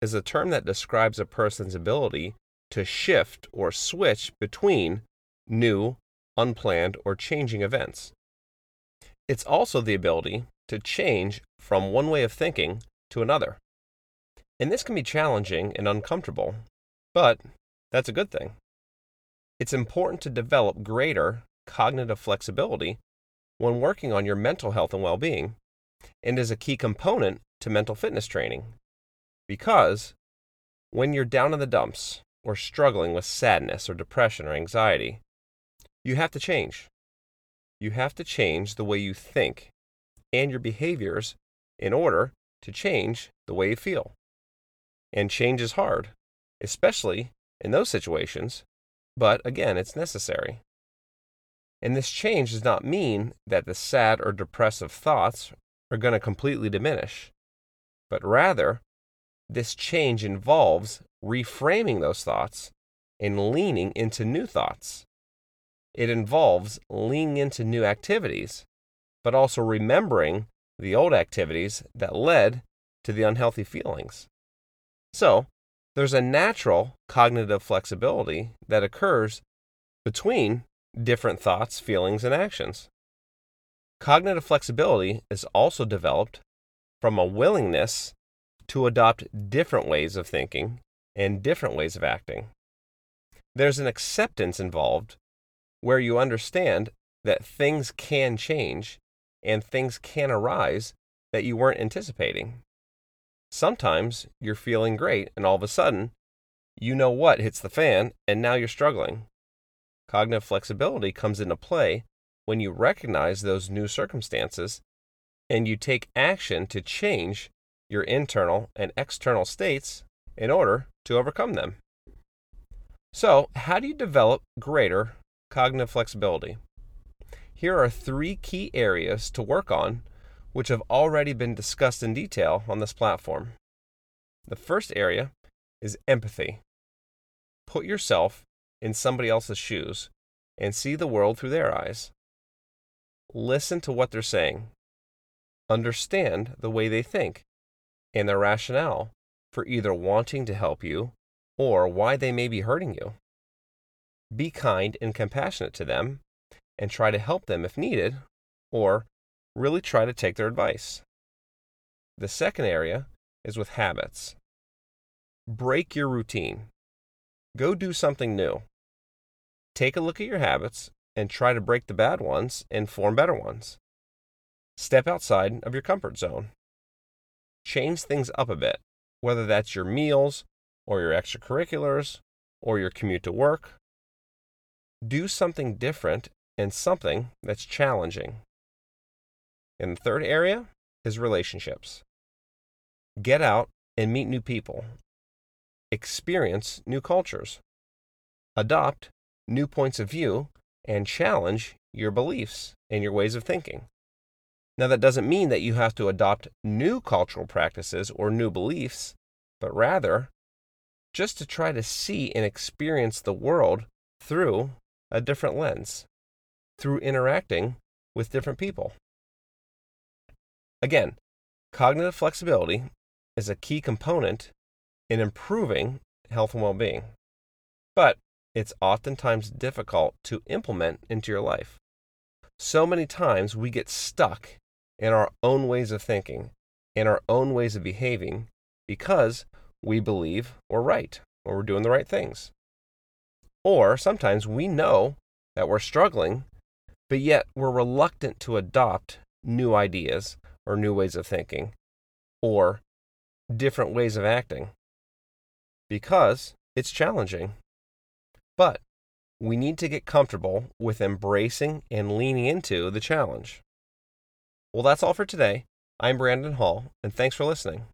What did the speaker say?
is a term that describes a person's ability to shift or switch between new, unplanned, or changing events. It's also the ability to change from one way of thinking to another. And this can be challenging and uncomfortable, but that's a good thing. It's important to develop greater cognitive flexibility when working on your mental health and well being, and is a key component to mental fitness training. Because when you're down in the dumps or struggling with sadness or depression or anxiety, you have to change. You have to change the way you think and your behaviors in order to change the way you feel. And change is hard, especially in those situations, but again, it's necessary. And this change does not mean that the sad or depressive thoughts are going to completely diminish, but rather, this change involves reframing those thoughts and leaning into new thoughts. It involves leaning into new activities, but also remembering the old activities that led to the unhealthy feelings. So, there's a natural cognitive flexibility that occurs between different thoughts, feelings, and actions. Cognitive flexibility is also developed from a willingness to adopt different ways of thinking and different ways of acting. There's an acceptance involved where you understand that things can change and things can arise that you weren't anticipating. Sometimes you're feeling great, and all of a sudden, you know what hits the fan, and now you're struggling. Cognitive flexibility comes into play when you recognize those new circumstances and you take action to change your internal and external states in order to overcome them. So, how do you develop greater cognitive flexibility? Here are three key areas to work on, which have already been discussed in detail on this platform. The first area is empathy. Put yourself in somebody else's shoes and see the world through their eyes. Listen to what they're saying. Understand the way they think and their rationale for either wanting to help you or why they may be hurting you. Be kind and compassionate to them and try to help them if needed, or really try to take their advice. The second area is with habits. Break your routine. Go do something new. Take a look at your habits and try to break the bad ones and form better ones. Step outside of your comfort zone. Change things up a bit, whether that's your meals or your extracurriculars or your commute to work. Do something different and something that's challenging. And the third area is relationships. Get out and meet new people. Experience new cultures. Adopt new points of view and challenge your beliefs and your ways of thinking. Now, that doesn't mean that you have to adopt new cultural practices or new beliefs, but rather just to try to see and experience the world through a different lens, through interacting with different people. Again, cognitive flexibility is a key component in improving health and well being, but it's oftentimes difficult to implement into your life. So many times we get stuck in our own ways of thinking, in our own ways of behaving, because we believe we're right or we're doing the right things. Or sometimes we know that we're struggling, but yet we're reluctant to adopt new ideas or new ways of thinking or different ways of acting because it's challenging. But we need to get comfortable with embracing and leaning into the challenge. Well, that's all for today. I'm Brandon Hall, and thanks for listening.